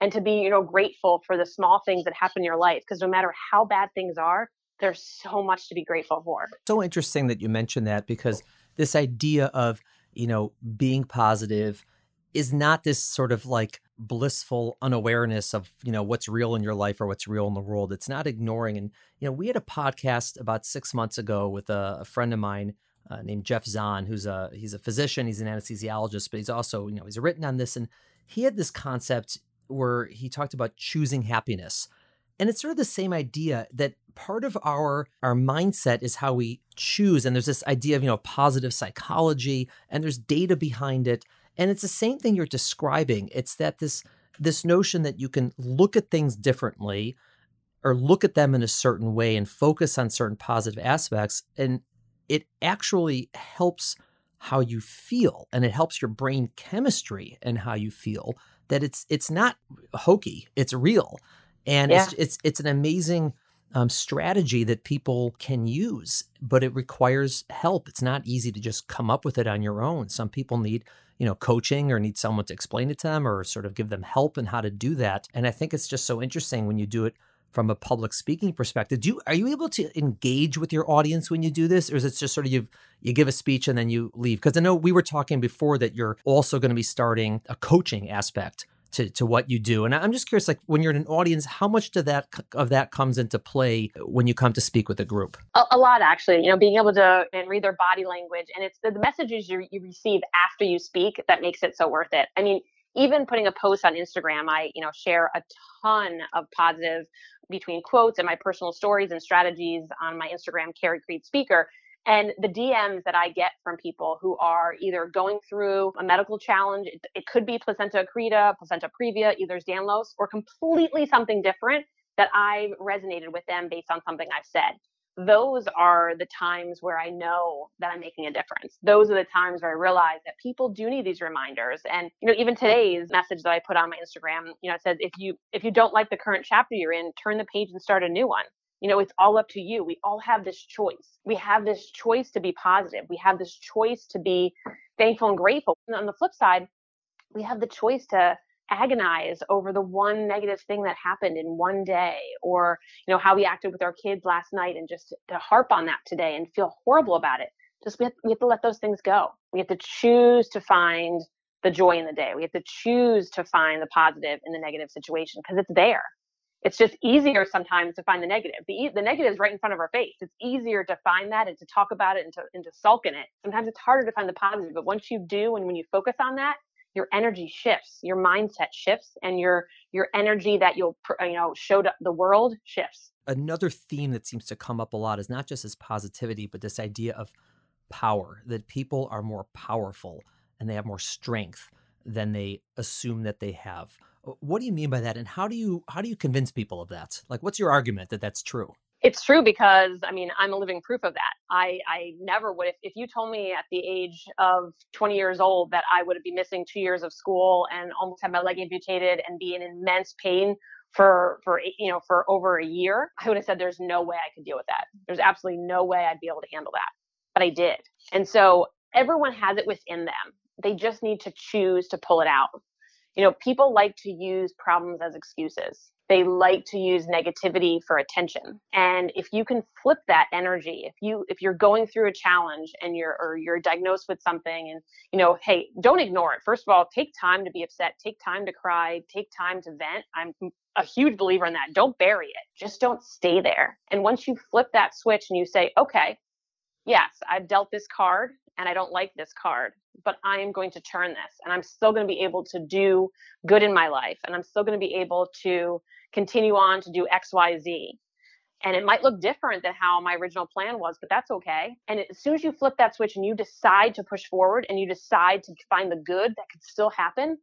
and to be, you know, grateful for the small things that happen in your life. Because no matter how bad things are, there's so much to be grateful for. So interesting that you mentioned that because this idea of, you know, being positive is not this sort of like blissful unawareness of, you know, what's real in your life or what's real in the world. It's not ignoring. And, you know, we had a podcast about six months ago with a, a friend of mine uh, named Jeff Zahn, who's a, he's a physician, he's an anesthesiologist, but he's also, you know, he's written on this. And he had this concept where he talked about choosing happiness. And it's sort of the same idea that part of our our mindset is how we choose and there's this idea of you know positive psychology and there's data behind it. And it's the same thing you're describing. It's that this this notion that you can look at things differently or look at them in a certain way and focus on certain positive aspects and it actually helps how you feel and it helps your brain chemistry and how you feel that it's it's not hokey it's real and yeah. it's it's it's an amazing um, strategy that people can use, but it requires help. It's not easy to just come up with it on your own. Some people need, you know, coaching or need someone to explain it to them or sort of give them help in how to do that. And I think it's just so interesting when you do it from a public speaking perspective. Do you are you able to engage with your audience when you do this, or is it just sort of you you give a speech and then you leave? Because I know we were talking before that you're also going to be starting a coaching aspect to, to what you do. And I'm just curious, like when you're in an audience, how much do that of that comes into play when you come to speak with a group? A, a lot, actually. You know, being able to and read their body language, and it's the, the messages you, you receive after you speak that makes it so worth it. I mean, even putting a post on Instagram, I you know share a ton of positive between quotes and my personal stories and strategies on my Instagram, Carrie Creed Speaker. And the DMs that I get from people who are either going through a medical challenge, it, it could be placenta accreta, placenta previa, Ehlers-Danlos, or completely something different that I resonated with them based on something I've said. Those are the times where I know that I'm making a difference. Those are the times where I realize that people do need these reminders. And you know, even today's message that I put on my Instagram, you know, it says if you if you don't like the current chapter you're in, turn the page and start a new one. You know, it's all up to you. We all have this choice. We have this choice to be positive. We have this choice to be thankful and grateful. And on the flip side, we have the choice to agonize over the one negative thing that happened in one day or you know how we acted with our kids last night and just to harp on that today and feel horrible about it just we have, we have to let those things go we have to choose to find the joy in the day we have to choose to find the positive in the negative situation because it's there it's just easier sometimes to find the negative. The, the negative is right in front of our face. It's easier to find that and to talk about it and to, and to sulk in it. Sometimes it's harder to find the positive, but once you do and when you focus on that, your energy shifts, your mindset shifts, and your your energy that you'll you know show to the world shifts. Another theme that seems to come up a lot is not just this positivity, but this idea of power. That people are more powerful and they have more strength than they assume that they have. What do you mean by that, and how do you how do you convince people of that? Like, what's your argument that that's true? It's true because I mean I'm a living proof of that. I I never would if, if you told me at the age of 20 years old that I would be missing two years of school and almost have my leg amputated and be in immense pain for for you know for over a year, I would have said there's no way I could deal with that. There's absolutely no way I'd be able to handle that. But I did, and so everyone has it within them. They just need to choose to pull it out you know, people like to use problems as excuses. They like to use negativity for attention. And if you can flip that energy, if you if you're going through a challenge and you're or you're diagnosed with something and you know, hey, don't ignore it. First of all, take time to be upset, take time to cry, take time to vent. I'm a huge believer in that. Don't bury it. Just don't stay there. And once you flip that switch and you say, "Okay, yes, I've dealt this card and I don't like this card, but I am going to turn this and I'm still going to be able to do good in my life and I'm still going to be able to continue on to do XYZ. And it might look different than how my original plan was, but that's okay. And as soon as you flip that switch and you decide to push forward and you decide to find the good that could still happen,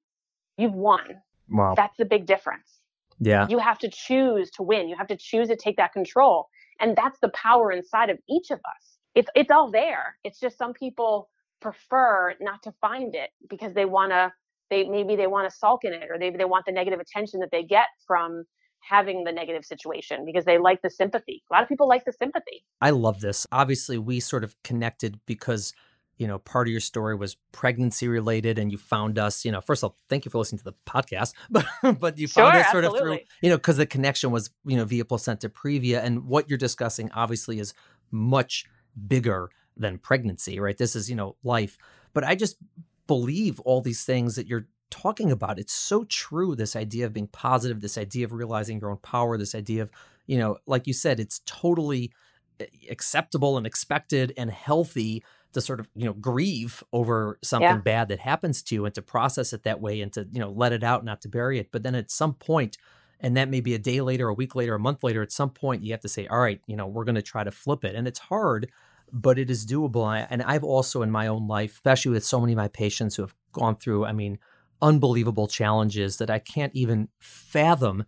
you've won. Wow. That's the big difference. Yeah. You have to choose to win. You have to choose to take that control. And that's the power inside of each of us. It's it's all there. It's just some people prefer not to find it because they want to they maybe they want to sulk in it or maybe they want the negative attention that they get from having the negative situation because they like the sympathy. A lot of people like the sympathy. I love this. Obviously, we sort of connected because you know part of your story was pregnancy related and you found us you know first of all thank you for listening to the podcast but but you found sure, us sort absolutely. of through you know because the connection was you know via placenta previa and what you're discussing obviously is much bigger than pregnancy, right? This is, you know, life. But I just believe all these things that you're talking about. It's so true. This idea of being positive, this idea of realizing your own power, this idea of, you know, like you said, it's totally eh, acceptable and expected and healthy to sort of, you know, grieve over something Yeah. bad that happens to you and to process it that way and to, you know, let it out, not to bury it. But then at some point, and that may be a day later, a week later, a month later, at some point you have to say, all right, you know, we're going to try to flip it. And it's hard but it is doable. I- And I've also in my own life, especially with so many of my patients who have gone through, I mean, unbelievable challenges that I can't even fathom.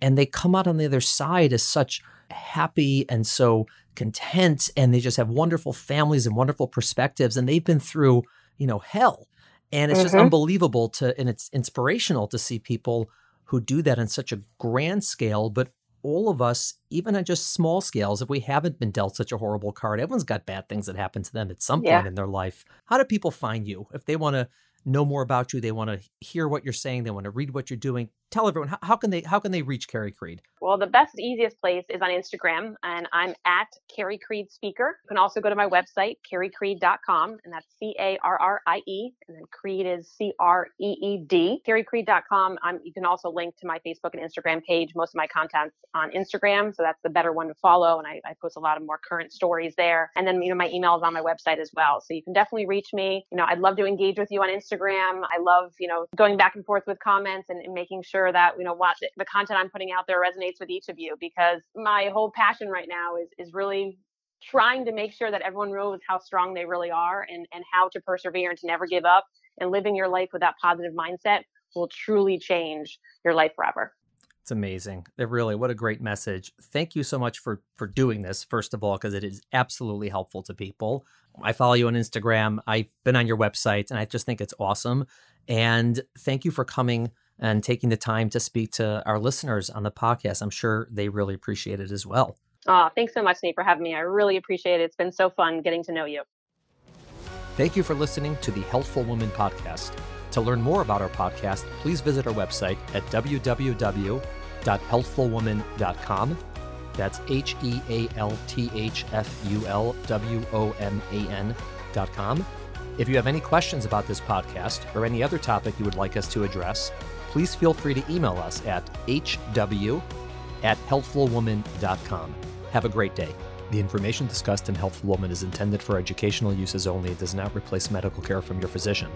And they come out on the other side as such happy and so content. And they just have wonderful families and wonderful perspectives. And they've been through, you know, hell. And it's just Mhm. unbelievable to, and it's inspirational to see people who do that on such a grand scale, but all of us, even on just small scales, if we haven't been dealt such a horrible card, everyone's got bad things that happen to them at some point Yeah. in their life. How do people find you? If they want to know more about you, they want to hear what you're saying, they want to read what you're doing, tell everyone how, how, can they how can they reach Carrie Creed? Well, the best easiest place is on Instagram, and I'm at Carrie Creed Speaker. You can also go to my website, carriecreed.com, and that's C A R R I E, and then Creed is C R E E D. Carriecreed.com. I'm, um, you can also link to my Facebook and Instagram page. Most of my content's on Instagram, so that's the better one to follow, and I, I post a lot of more current stories there. And then you know my email is on my website as well, so you can definitely reach me. You know, I'd love to engage with you on Instagram. I love you know going back and forth with comments and, and making sure that you know what the content I'm putting out there resonates with each of you because my whole passion right now is is really trying to make sure that everyone knows how strong they really are and and how to persevere and to never give up and living your life with that positive mindset will truly change your life forever. It's amazing. It really what a great message. Thank you so much for for doing this first of all because it is absolutely helpful to people. I follow you on Instagram. I've been on your website and I just think it's awesome. And thank you for coming and taking the time to speak to our listeners on the podcast. I'm sure they really appreciate it as well. Oh, thanks so much, Nate, for having me. I really appreciate it. It's been so fun getting to know you. Thank you for listening to the Healthful Woman podcast. To learn more about our podcast, please visit our website at www.healthfulwoman.com. That's H E A L T H F U L W O M A N.com. If you have any questions about this podcast or any other topic you would like us to address, please feel free to email us at hw at healthfulwoman.com. Have a great day. The information discussed in Healthful Woman is intended for educational uses only and does not replace medical care from your physician.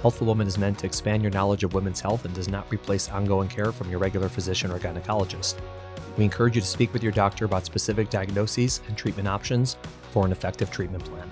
Healthful Woman is meant to expand your knowledge of women's health and does not replace ongoing care from your regular physician or gynecologist. We encourage you to speak with your doctor about specific diagnoses and treatment options for an effective treatment plan.